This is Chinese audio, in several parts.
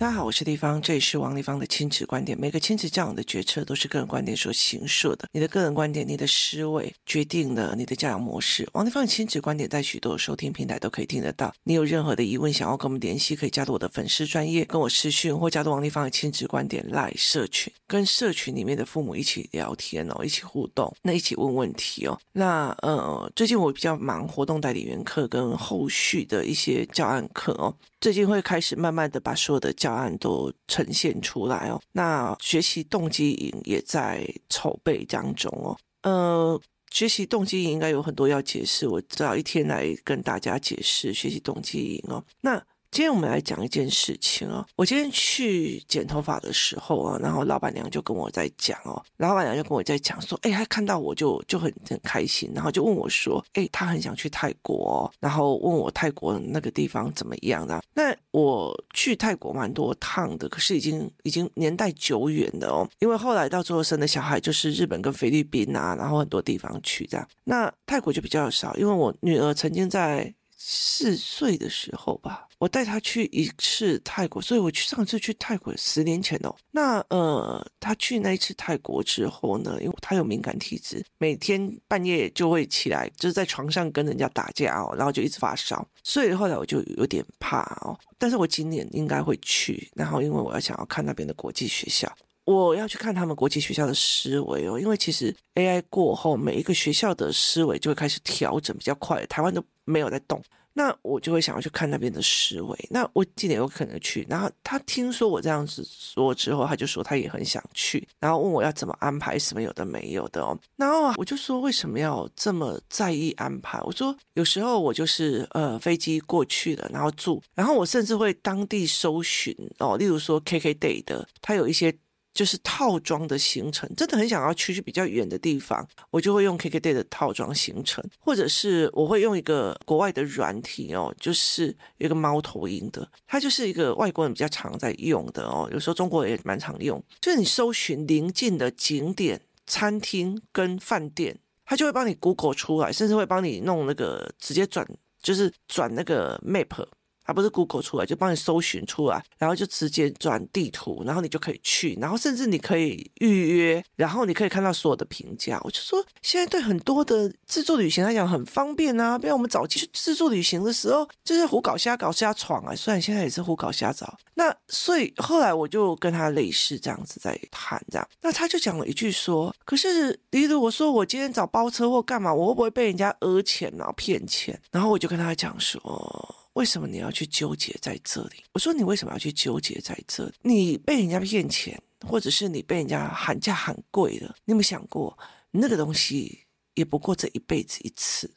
大家好，我是丽芳，这里是王丽芳的亲子观点。每个亲子教养的决策都是个人观点所形设的。你的个人观点、你的思维决定了你的教养模式。王丽芳的亲子观点在许多收听平台都可以听得到。你有任何的疑问想要跟我们联系，可以加入我的粉丝专业，跟我私讯，或加入王丽芳的亲子观点赖社群，跟社群里面的父母一起聊天哦，一起互动，那一起问问题哦。那呃，最近我比较忙，活动代理员课跟后续的一些教案课哦。最近会开始慢慢的把所有的教案都呈现出来哦。那学习动机营也在筹备当中哦。呃，学习动机营应该有很多要解释，我找一天来跟大家解释学习动机营哦。那。今天我们来讲一件事情哦。我今天去剪头发的时候啊，然后老板娘就跟我在讲哦，老板娘就跟我在讲说，哎，她看到我就就很很开心，然后就问我说，哎，她很想去泰国，然后问我泰国那个地方怎么样的。那我去泰国蛮多趟的，可是已经已经年代久远了哦，因为后来到最后生的小孩就是日本跟菲律宾啊，然后很多地方去这样。那泰国就比较少，因为我女儿曾经在。四岁的时候吧，我带他去一次泰国，所以我去上次去泰国十年前哦。那呃，他去那一次泰国之后呢，因为他有敏感体质，每天半夜就会起来，就是在床上跟人家打架哦，然后就一直发烧，所以后来我就有点怕哦。但是我今年应该会去，然后因为我要想要看那边的国际学校，我要去看他们国际学校的思维哦，因为其实 AI 过后，每一个学校的思维就会开始调整比较快，台湾都没有在动。那我就会想要去看那边的思维。那我今年有可能去。然后他听说我这样子说之后，他就说他也很想去，然后问我要怎么安排什么有的没有的哦。然后我就说为什么要这么在意安排？我说有时候我就是呃飞机过去了，然后住，然后我甚至会当地搜寻哦，例如说 KKday 的，他有一些。就是套装的行程，真的很想要去去比较远的地方，我就会用 KKday 的套装行程，或者是我会用一个国外的软体哦，就是一个猫头鹰的，它就是一个外国人比较常在用的哦，有时候中国也蛮常用，就是你搜寻邻近的景点、餐厅跟饭店，它就会帮你 Google 出来，甚至会帮你弄那个直接转，就是转那个 Map。它不是 Google 出来，就帮你搜寻出来，然后就直接转地图，然后你就可以去，然后甚至你可以预约，然后你可以看到所有的评价。我就说，现在对很多的自助旅行来讲很方便啊，比如我们早期去自助旅行的时候，就是胡搞瞎搞瞎闯啊，虽然现在也是胡搞瞎找。那所以后来我就跟他类似这样子在谈，这样，那他就讲了一句说，可是例如我说我今天找包车或干嘛，我会不会被人家讹钱然后骗钱？然后我就跟他讲说。为什么你要去纠结在这里？我说你为什么要去纠结在这里？你被人家骗钱，或者是你被人家喊价喊贵了，你有没有想过那个东西也不过这一辈子一次？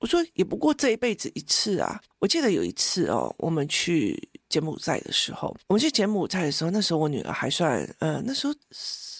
我说也不过这一辈子一次啊！我记得有一次哦，我们去柬埔寨的时候，我们去柬埔寨的时候，那时候我女儿还算呃，那时候。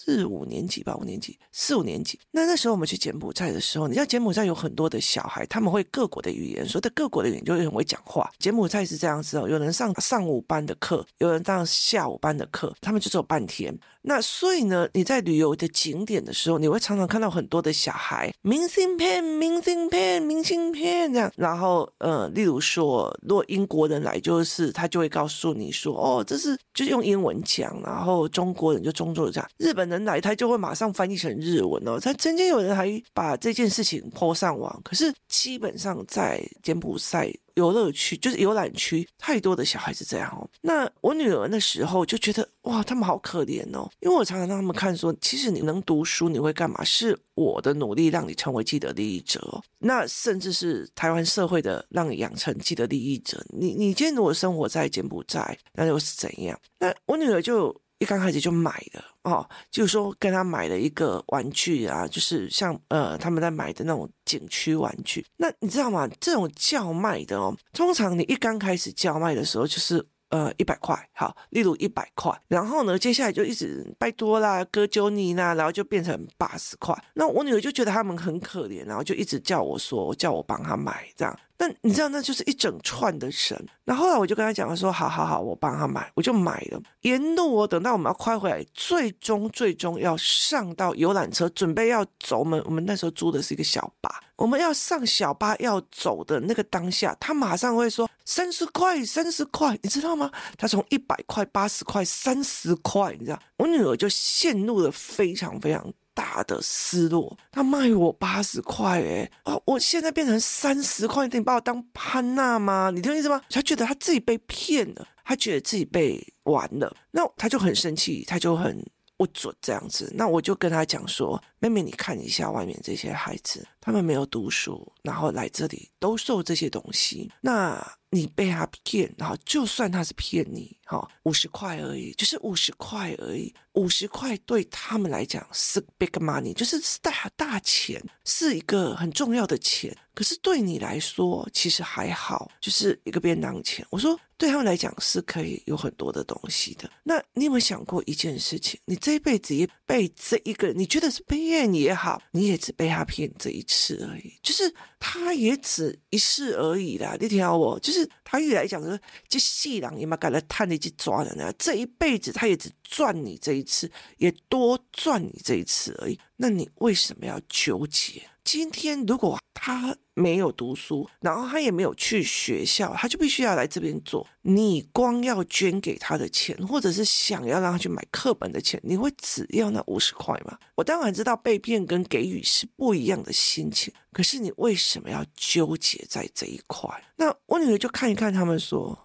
四五年级吧，五年级，四五年级。那那时候我们去柬埔寨的时候，你知道柬埔寨有很多的小孩，他们会各国的语言，所以的各国的语言就会很会讲话。柬埔寨是这样子哦，有人上上午班的课，有人上下午班的课，他们就只有半天。那所以呢，你在旅游的景点的时候，你会常常看到很多的小孩，明信片、明信片、明信片这样。然后呃，例如说，如果英国人来，就是他就会告诉你说，哦，这是就是用英文讲，然后中国人就中作这样，日本人来他就会马上翻译成日文哦。他曾经有人还把这件事情泼上网，可是基本上在柬埔寨。游乐区就是游览区，太多的小孩子这样哦。那我女儿那时候就觉得哇，他们好可怜哦。因为我常常让他们看说，其实你能读书，你会干嘛？是我的努力让你成为既得利益者哦。那甚至是台湾社会的让你养成既得利益者。你你今天如果生活在柬埔寨，那又是怎样？那我女儿就。一刚开始就买了哦，就是说跟他买了一个玩具啊，就是像呃他们在买的那种景区玩具。那你知道吗？这种叫卖的哦，通常你一刚开始叫卖的时候就是呃一百块，好，例如一百块，然后呢接下来就一直拜托啦、哥揪你啦，然后就变成八十块。那我女儿就觉得他们很可怜，然后就一直叫我说，叫我帮他买这样。那你知道，那就是一整串的人。然后后来我就跟他讲，他说：“好好好，我帮他买，我就买了。”沿路我等到我们要快回来，最终最终要上到游览车，准备要走。我们我们那时候租的是一个小巴，我们要上小巴要走的那个当下，他马上会说：“三十块，三十块，你知道吗？”他从一百块、八十块、三十块，你知道，我女儿就陷入了非常非常。大的失落，他卖我八十块，哎，哦，我现在变成三十块，你把我当潘娜吗？你听我意思吗？他觉得他自己被骗了，他觉得自己被玩了，那他就很生气，他就很不准这样子。那我就跟他讲说，妹妹，你看一下外面这些孩子，他们没有读书，然后来这里兜售这些东西，那。你被他骗，然后就算他是骗你，哈，五十块而已，就是五十块而已，五十块对他们来讲是 big money，就是大大钱，是一个很重要的钱。可是对你来说，其实还好，就是一个便当钱。我说对他们来讲是可以有很多的东西的。那你有没有想过一件事情？你这一辈子也被这一个，你觉得是骗也好，你也只被他骗这一次而已，就是他也只一次而已啦。你听我，就是。他一来讲说，这细郎你妈赶来探你去抓人呢，这一辈子他也只赚你这一次，也多赚你这一次而已。那你为什么要纠结？今天如果他没有读书，然后他也没有去学校，他就必须要来这边做。你光要捐给他的钱，或者是想要让他去买课本的钱，你会只要那五十块吗？我当然知道被骗跟给予是不一样的心情，可是你为什么要纠结在这一块？那我女儿就看一看他们说，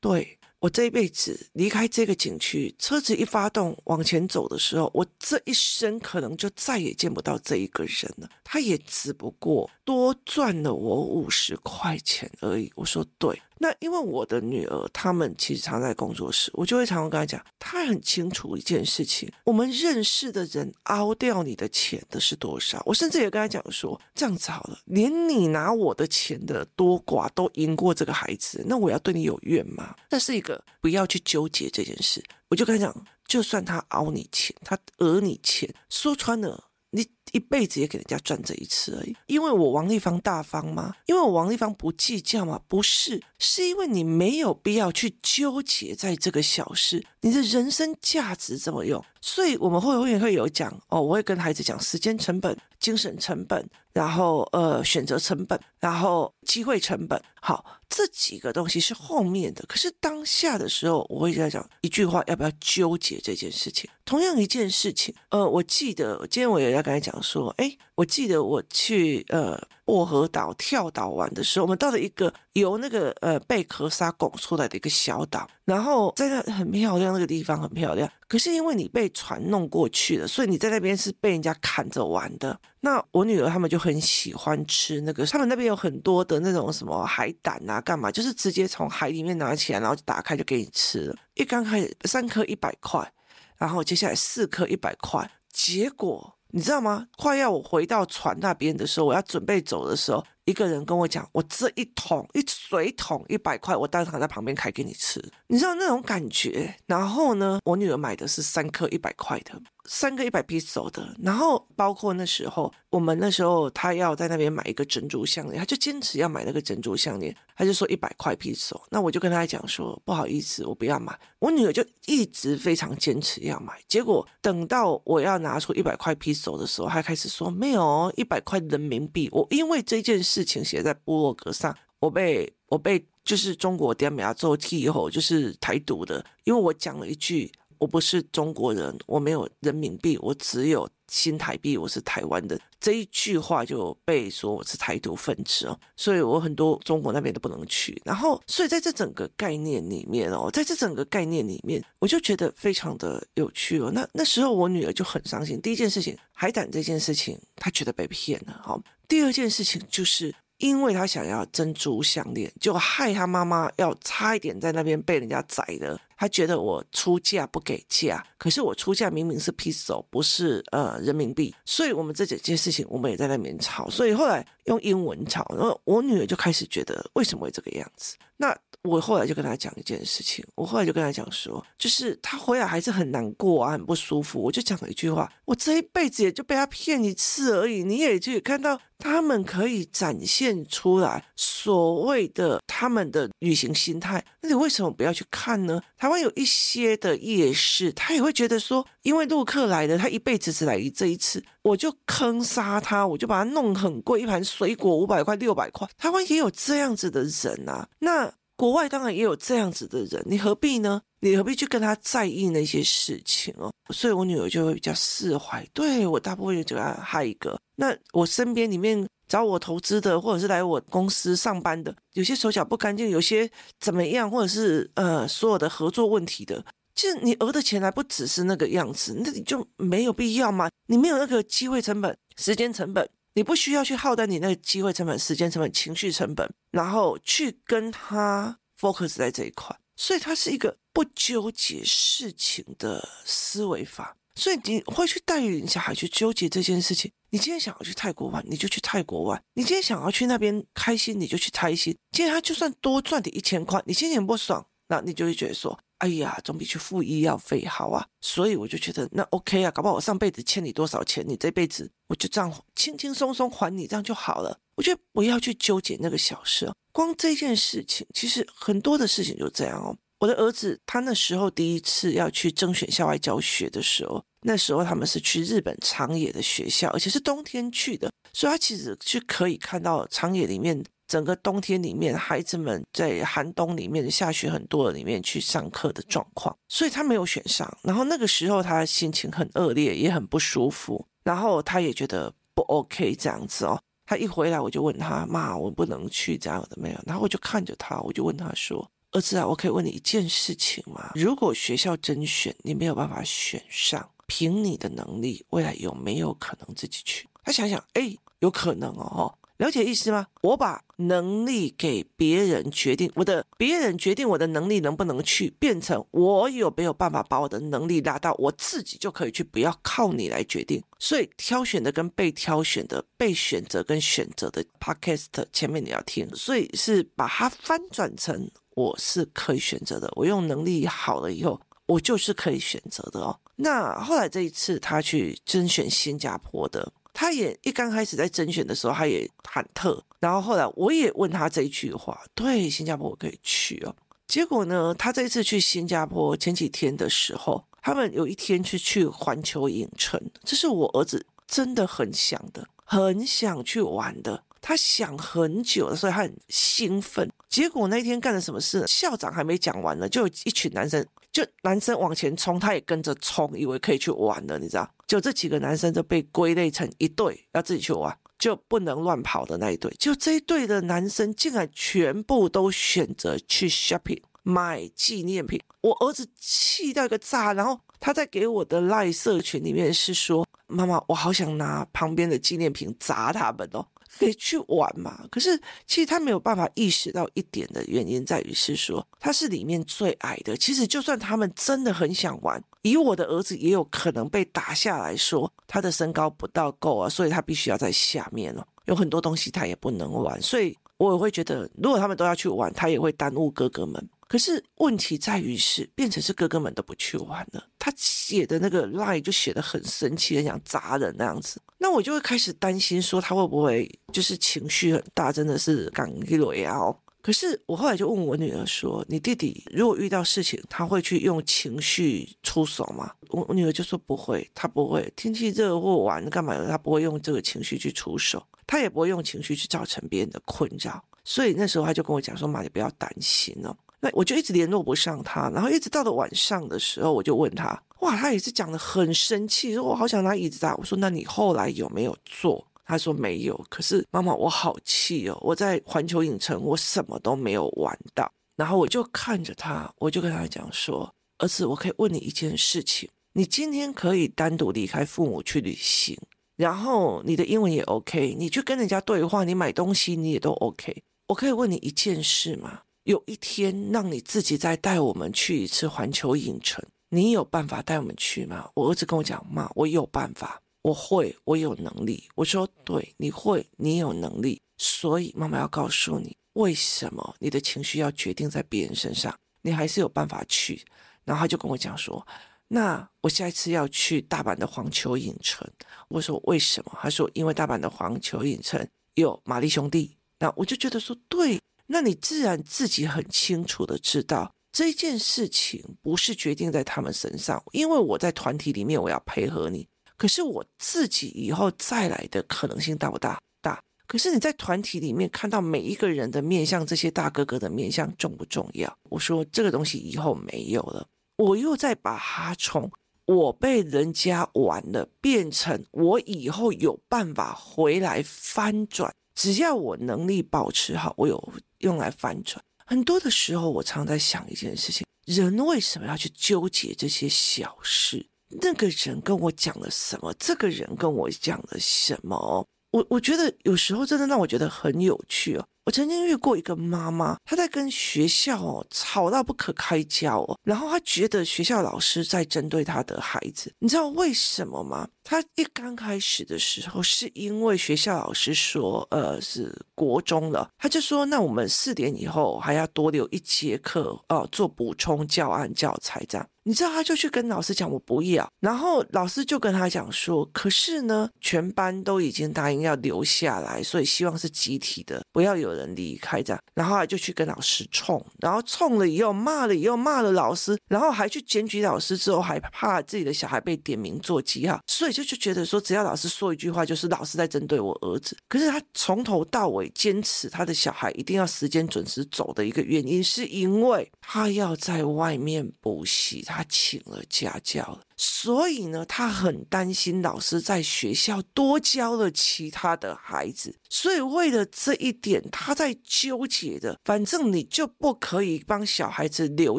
对。我这一辈子离开这个景区，车子一发动往前走的时候，我这一生可能就再也见不到这一个人了。他也只不过多赚了我五十块钱而已。我说对。那因为我的女儿，他们其实常在工作室，我就会常常跟她讲，她很清楚一件事情：我们认识的人凹掉你的钱的是多少。我甚至也跟她讲说，这样子好了，连你拿我的钱的多寡都赢过这个孩子，那我要对你有怨吗？这是一个不要去纠结这件事。我就跟她讲，就算他凹你钱，他讹你钱，说穿了。你一辈子也给人家赚这一次而已，因为我王立芳大方吗？因为我王立芳不计较吗？不是，是因为你没有必要去纠结在这个小事，你的人生价值怎么用？所以我们会会会有讲哦，我会跟孩子讲时间成本、精神成本，然后呃选择成本，然后机会成本。好，这几个东西是后面的，可是当下的时候，我会在讲一句话，要不要纠结这件事情？同样一件事情，呃，我记得今天我也要跟他讲说，哎，我记得我去呃。薄荷岛跳岛玩的时候，我们到了一个由那个呃贝壳沙拱出来的一个小岛，然后在那很漂亮，那个地方很漂亮。可是因为你被船弄过去了，所以你在那边是被人家砍着玩的。那我女儿他们就很喜欢吃那个，他们那边有很多的那种什么海胆啊，干嘛？就是直接从海里面拿起来，然后就打开就给你吃了。一刚开始三颗一百块，然后接下来四颗一百块，结果。你知道吗？快要我回到船那边的时候，我要准备走的时候，一个人跟我讲：“我这一桶一水桶一百块，我当场在旁边开给你吃。”你知道那种感觉？然后呢，我女儿买的是三颗一百块的。三个一百 peso 的，然后包括那时候，我们那时候他要在那边买一个珍珠项链，他就坚持要买那个珍珠项链，他就说一百块 p 那我就跟他讲说不好意思，我不要买。我女儿就一直非常坚持要买，结果等到我要拿出一百块 p 的时候，她开始说没有一百块人民币。我因为这件事事情写在部落格上，我被我被就是中国点名做替以后，就是台独的，因为我讲了一句。我不是中国人，我没有人民币，我只有新台币，我是台湾的。这一句话就被说我是台独分子哦，所以我很多中国那边都不能去。然后，所以在这整个概念里面哦，在这整个概念里面，我就觉得非常的有趣哦。那那时候我女儿就很伤心。第一件事情，海胆这件事情，她觉得被骗了。好，第二件事情就是。因为他想要珍珠项链，就害他妈妈要差一点在那边被人家宰了。他觉得我出价不给价，可是我出价明明是 peso，不是呃人民币。所以我们这几件事情，我们也在那边吵。所以后来用英文吵，然后我女儿就开始觉得为什么会这个样子？那我后来就跟他讲一件事情，我后来就跟他讲说，就是他回来还是很难过啊，很不舒服。我就讲了一句话：我这一辈子也就被他骗一次而已，你也就看到他们可以展现出来所谓的他们的旅行心态，那你为什么不要去看呢？台湾有一些的夜市，他也会觉得说，因为陆客来了，他一辈子只来这一次，我就坑杀他，我就把它弄很贵，一盘水果五百块、六百块。台湾也有这样子的人啊，那。国外当然也有这样子的人，你何必呢？你何必去跟他在意那些事情哦？所以我女儿就会比较释怀。对，我大部分就给他嗨一个。那我身边里面找我投资的，或者是来我公司上班的，有些手脚不干净，有些怎么样，或者是呃所有的合作问题的，其实你讹的钱还不只是那个样子，那你就没有必要嘛？你没有那个机会成本、时间成本。你不需要去耗在你那个机会成本、时间成本、情绪成本，然后去跟他 focus 在这一块，所以它是一个不纠结事情的思维法。所以你会去带领小孩去纠结这件事情。你今天想要去泰国玩，你就去泰国玩；你今天想要去那边开心，你就去开心。今天他就算多赚点一千块，你心情不爽，那你就会觉得说。哎呀，总比去付医药费好啊！所以我就觉得那 OK 啊，搞不好我上辈子欠你多少钱，你这辈子我就这样轻轻松松还你，这样就好了。我觉得不要去纠结那个小事哦，光这件事情，其实很多的事情就这样哦。我的儿子他那时候第一次要去甄选校外教学的时候，那时候他们是去日本长野的学校，而且是冬天去的，所以他其实是可以看到长野里面。整个冬天里面，孩子们在寒冬里面下雪很多的里面去上课的状况，所以他没有选上。然后那个时候他心情很恶劣，也很不舒服。然后他也觉得不 OK 这样子哦。他一回来我就问他：“妈，我不能去这样的没有？”然后我就看着他，我就问他说：“儿子啊，我可以问你一件事情吗？如果学校甄选你没有办法选上，凭你的能力，未来有没有可能自己去？”他想想，哎，有可能哦。了解意思吗？我把能力给别人决定，我的别人决定我的能力能不能去，变成我有没有办法把我的能力拉到我自己就可以去，不要靠你来决定。所以挑选的跟被挑选的，被选择跟选择的 podcast 前面你要听，所以是把它翻转成我是可以选择的。我用能力好了以后，我就是可以选择的哦。那后来这一次他去甄选新加坡的。他也一刚开始在甄选的时候，他也忐忑。然后后来我也问他这一句话：“对，新加坡我可以去哦。”结果呢，他这一次去新加坡前几天的时候，他们有一天去去环球影城，这是我儿子真的很想的，很想去玩的。他想很久了，所以他很兴奋。结果那天干了什么事？校长还没讲完呢，就有一群男生，就男生往前冲，他也跟着冲，以为可以去玩了，你知道？就这几个男生就被归类成一队，要自己去玩，就不能乱跑的那一队。就这一队的男生竟然全部都选择去 shopping 买纪念品，我儿子气到一个炸。然后他在给我的赖社群里面是说：“妈妈，我好想拿旁边的纪念品砸他们哦。”可以去玩嘛？可是其实他没有办法意识到一点的原因在于是说他是里面最矮的。其实就算他们真的很想玩，以我的儿子也有可能被打下来说他的身高不到够啊，所以他必须要在下面了。有很多东西他也不能玩，所以我也会觉得，如果他们都要去玩，他也会耽误哥哥们。可是问题在于是变成是哥哥们都不去玩了，他写的那个 line 就写得很生气，很想砸人那样子。那我就会开始担心说他会不会就是情绪很大，真的是港一雷啊。可是我后来就问我女儿说：“你弟弟如果遇到事情，他会去用情绪出手吗？”我我女儿就说不会，他不会。天气热或玩干嘛的，他不会用这个情绪去出手，他也不会用情绪去造成别人的困扰。所以那时候他就跟我讲说：“妈，你不要担心哦。”那我就一直联络不上他，然后一直到了晚上的时候，我就问他，哇，他也是讲的很生气，说我好想拿椅子砸。我说，那你后来有没有做？他说没有。可是妈妈，我好气哦，我在环球影城，我什么都没有玩到。然后我就看着他，我就跟他讲说，儿子，我可以问你一件事情，你今天可以单独离开父母去旅行，然后你的英文也 OK，你去跟人家对话，你买东西你也都 OK。我可以问你一件事吗？有一天让你自己再带我们去一次环球影城，你有办法带我们去吗？我儿子跟我讲，妈，我有办法，我会，我有能力。我说，对，你会，你有能力。所以妈妈要告诉你，为什么你的情绪要决定在别人身上？你还是有办法去。然后他就跟我讲说，那我下一次要去大阪的环球影城。我说为什么？他说因为大阪的环球影城有玛丽兄弟。那我就觉得说对，那你自然自己很清楚的知道这件事情不是决定在他们身上，因为我在团体里面我要配合你，可是我自己以后再来的可能性大不大？大可是你在团体里面看到每一个人的面相，这些大哥哥的面相重不重要？我说这个东西以后没有了，我又再把它从我被人家玩了，变成我以后有办法回来翻转。只要我能力保持好，我有用来翻转。很多的时候，我常在想一件事情：人为什么要去纠结这些小事？那个人跟我讲了什么？这个人跟我讲了什么？我我觉得有时候真的让我觉得很有趣哦。我曾经遇过一个妈妈，她在跟学校哦吵到不可开交哦，然后她觉得学校老师在针对她的孩子，你知道为什么吗？她一刚开始的时候是因为学校老师说，呃，是国中了，她就说那我们四点以后还要多留一节课哦，做补充教案教材这样。你知道，他就去跟老师讲我不要，然后老师就跟他讲说，可是呢，全班都已经答应要留下来，所以希望是集体的，不要有人离开这样，然后他就去跟老师冲，然后冲了以后骂了以后骂了老师，然后还去检举老师，之后还怕自己的小孩被点名做记号，所以就就觉得说，只要老师说一句话，就是老师在针对我儿子。可是他从头到尾坚持他的小孩一定要时间准时走的一个原因，是因为他要在外面补习，他请了家教了。所以呢，他很担心老师在学校多教了其他的孩子，所以为了这一点，他在纠结的。反正你就不可以帮小孩子留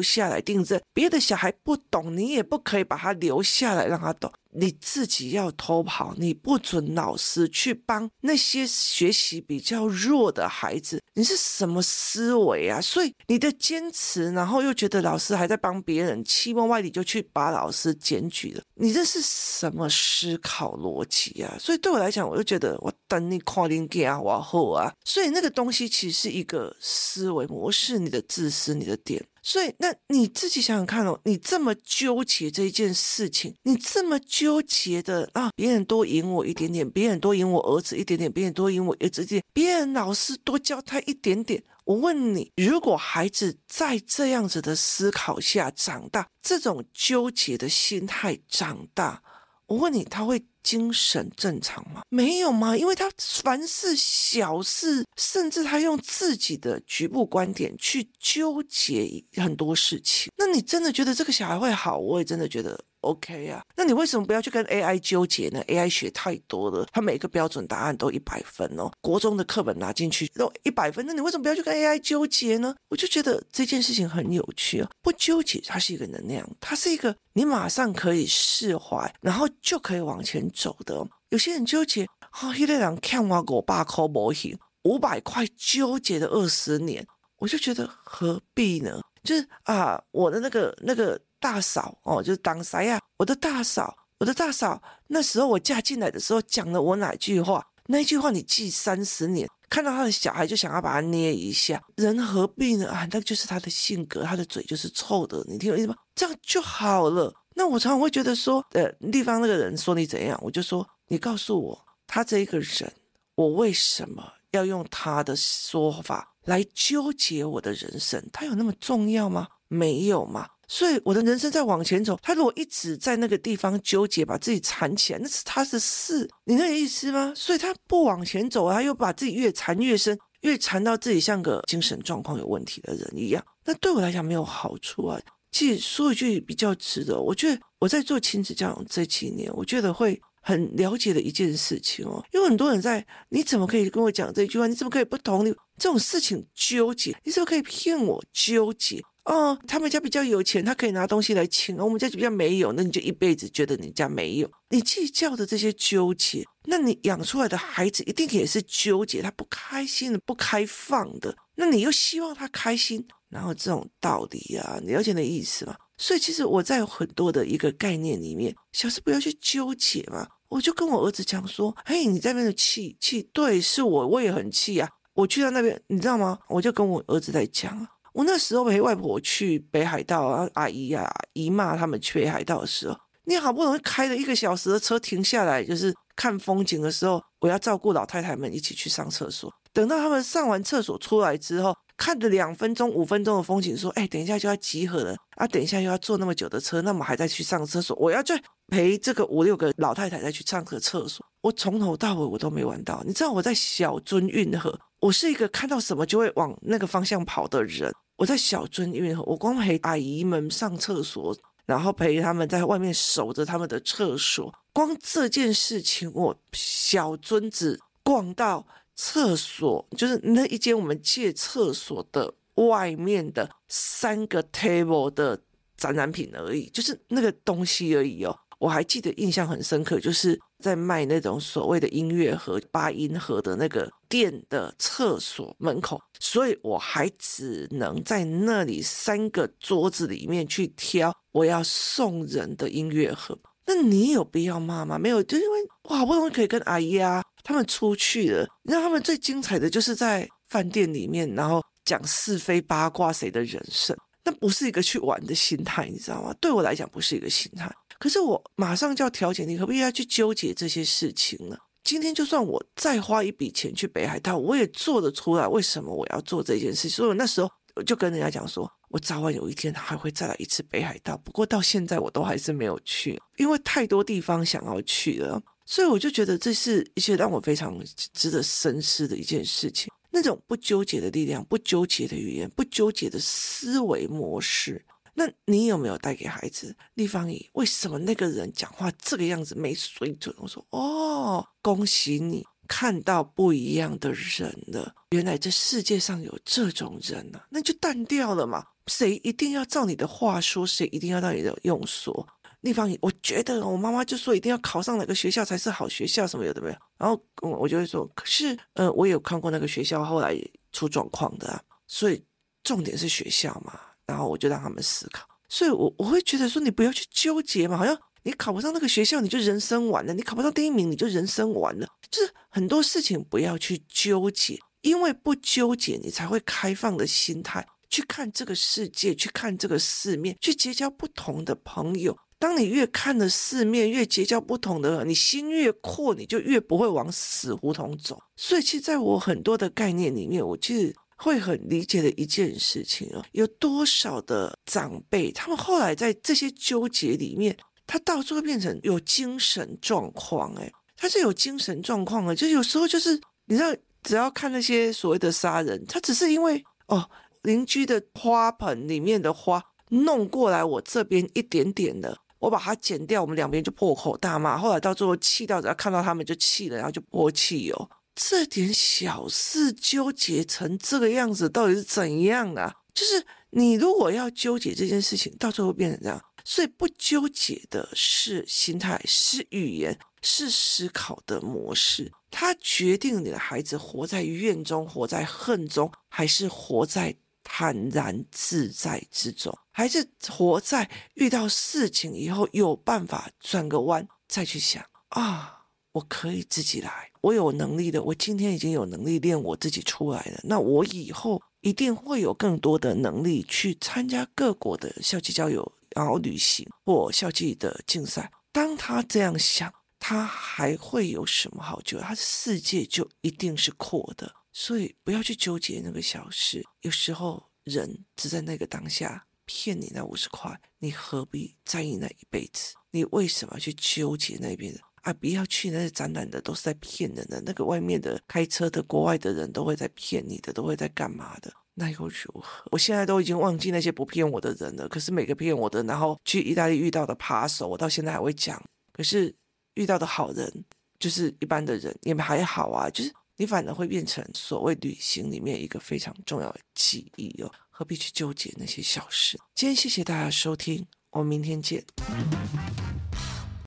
下来订正，别的小孩不懂，你也不可以把他留下来让他懂。你自己要偷跑，你不准老师去帮那些学习比较弱的孩子，你是什么思维啊？所以你的坚持，然后又觉得老师还在帮别人，期末外里就去把老师检你这是什么思考逻辑啊？所以对我来讲，我就觉得我等你跨龄给啊，往后啊，所以那个东西其实是一个思维模式，你的自私，你的点。所以，那你自己想想看哦，你这么纠结这一件事情，你这么纠结的啊，别人多赢我一点点，别人多赢我儿子一点点，别人多赢我儿子一点，别人老师多教他一点点。我问你，如果孩子在这样子的思考下长大，这种纠结的心态长大，我问你，他会精神正常吗？没有吗？因为他凡是小事，甚至他用自己的局部观点去纠结很多事情。那你真的觉得这个小孩会好？我也真的觉得。OK 啊，那你为什么不要去跟 AI 纠结呢？AI 学太多了，它每个标准答案都一百分哦。国中的课本拿进去都一百分，那你为什么不要去跟 AI 纠结呢？我就觉得这件事情很有趣啊。不纠结，它是一个能量，它是一个你马上可以释怀，然后就可以往前走的。有些人纠结，啊、哦，一个人欠我五百块模型，五百块纠结了二十年，我就觉得何必呢？就是啊，我的那个那个。大嫂哦，就是当啥呀？我的大嫂，我的大嫂，那时候我嫁进来的时候讲了我哪句话？那一句话你记三十年，看到他的小孩就想要把他捏一下，人何必呢？啊，那就是他的性格，他的嘴就是臭的，你听我意思吗？这样就好了。那我常常会觉得说，呃，地方那个人说你怎样，我就说你告诉我，他这一个人，我为什么要用他的说法来纠结我的人生？他有那么重要吗？没有吗？所以我的人生在往前走，他如果一直在那个地方纠结，把自己缠起来，那是他的事，你那个意思吗？所以他不往前走，他又把自己越缠越深，越缠到自己像个精神状况有问题的人一样。那对我来讲没有好处啊。其实说一句比较值得，我觉得我在做亲子教养这几年，我觉得会很了解的一件事情哦，因为很多人在，你怎么可以跟我讲这句话？你怎么可以不同意这种事情纠结？你怎么可以骗我纠结？哦，他们家比较有钱，他可以拿东西来请。我们家比较没有，那你就一辈子觉得你家没有。你计较的这些纠结，那你养出来的孩子一定也是纠结，他不开心的、不开放的。那你又希望他开心，然后这种道理啊，你了解的意思吗？所以其实我在很多的一个概念里面，小事不要去纠结嘛。我就跟我儿子讲说：“嘿，你在那边气气，对，是我，我也很气啊。”我去到那边，你知道吗？我就跟我儿子在讲，我那时候陪外婆去北海道啊，阿姨啊、姨妈他们去北海道的时候，你好不容易开了一个小时的车停下来，就是看风景的时候，我要照顾老太太们一起去上厕所。等到他们上完厕所出来之后，看着两分钟、五分钟的风景，说：“哎，等一下就要集合了啊！等一下又要坐那么久的车，那么还在去上厕所。我要去陪这个五六个老太太再去上个厕所。我从头到尾我都没玩到。你知道我在小樽运河，我是一个看到什么就会往那个方向跑的人。我在小樽运河，我光陪阿姨们上厕所，然后陪他们在外面守着他们的厕所，光这件事情，我小樽子逛到。”厕所就是那一间我们借厕所的外面的三个 table 的展览品而已，就是那个东西而已哦。我还记得印象很深刻，就是在卖那种所谓的音乐盒、八音盒的那个店的厕所门口，所以我还只能在那里三个桌子里面去挑我要送人的音乐盒。那你有必要骂吗？没有，就因为我好不容易可以跟阿姨啊他们出去了。你知道他们最精彩的就是在饭店里面，然后讲是非八卦谁的人生，那不是一个去玩的心态，你知道吗？对我来讲不是一个心态。可是我马上就要调解，你何必要去纠结这些事情呢？今天就算我再花一笔钱去北海道，我也做得出来。为什么我要做这件事？所以我那时候我就跟人家讲说。我早晚有一天还会再来一次北海道，不过到现在我都还是没有去，因为太多地方想要去了，所以我就觉得这是一些让我非常值得深思的一件事情。那种不纠结的力量，不纠结的语言，不纠结的思维模式，那你有没有带给孩子？立方体，为什么那个人讲话这个样子没水准？我说哦，恭喜你。看到不一样的人了，原来这世界上有这种人呢、那就淡掉了嘛。谁一定要照你的话说？谁一定要照你的用说？立方体，我觉得我妈妈就说一定要考上哪个学校才是好学校，什么有的没有。然后我就会说，可是呃，我有看过那个学校后来出状况的、啊，所以重点是学校嘛。然后我就让他们思考，所以我我会觉得说，你不要去纠结嘛，好像。你考不上那个学校，你就人生完了；你考不上第一名，你就人生完了。就是很多事情不要去纠结，因为不纠结，你才会开放的心态去看这个世界，去看这个世面，去结交不同的朋友。当你越看的世面，越结交不同的，你心越阔，你就越不会往死胡同走。所以，其实在我很多的概念里面，我其实会很理解的一件事情啊，有多少的长辈，他们后来在这些纠结里面。他到最后变成有精神状况，诶，他是有精神状况的，就有时候就是你知道，只要看那些所谓的杀人，他只是因为哦，邻居的花盆里面的花弄过来我这边一点点的，我把它剪掉，我们两边就破口大骂，后来到最后气到只要看到他们就气了，然后就泼汽油，这点小事纠结成这个样子，到底是怎样啊？就是你如果要纠结这件事情，到最后变成这样。所以不纠结的是心态，是语言，是思考的模式。它决定你的孩子活在怨中，活在恨中，还是活在坦然自在之中，还是活在遇到事情以后有办法转个弯再去想啊，我可以自己来，我有能力的，我今天已经有能力练我自己出来了，那我以后一定会有更多的能力去参加各国的校际交友。然后旅行或校际的竞赛，当他这样想，他还会有什么好纠结？他的世界就一定是阔的，所以不要去纠结那个小事。有时候人只在那个当下骗你那五十块，你何必在意那一辈子？你为什么要去纠结那边？啊，不要去那些展览的，都是在骗人的。那个外面的开车的国外的人都会在骗你的，都会在干嘛的？那又如何？我现在都已经忘记那些不骗我的人了。可是每个骗我的，然后去意大利遇到的扒手，我到现在还会讲。可是遇到的好人，就是一般的人，也还好啊。就是你反而会变成所谓旅行里面一个非常重要的记忆哦。何必去纠结那些小事？今天谢谢大家收听，我们明天见。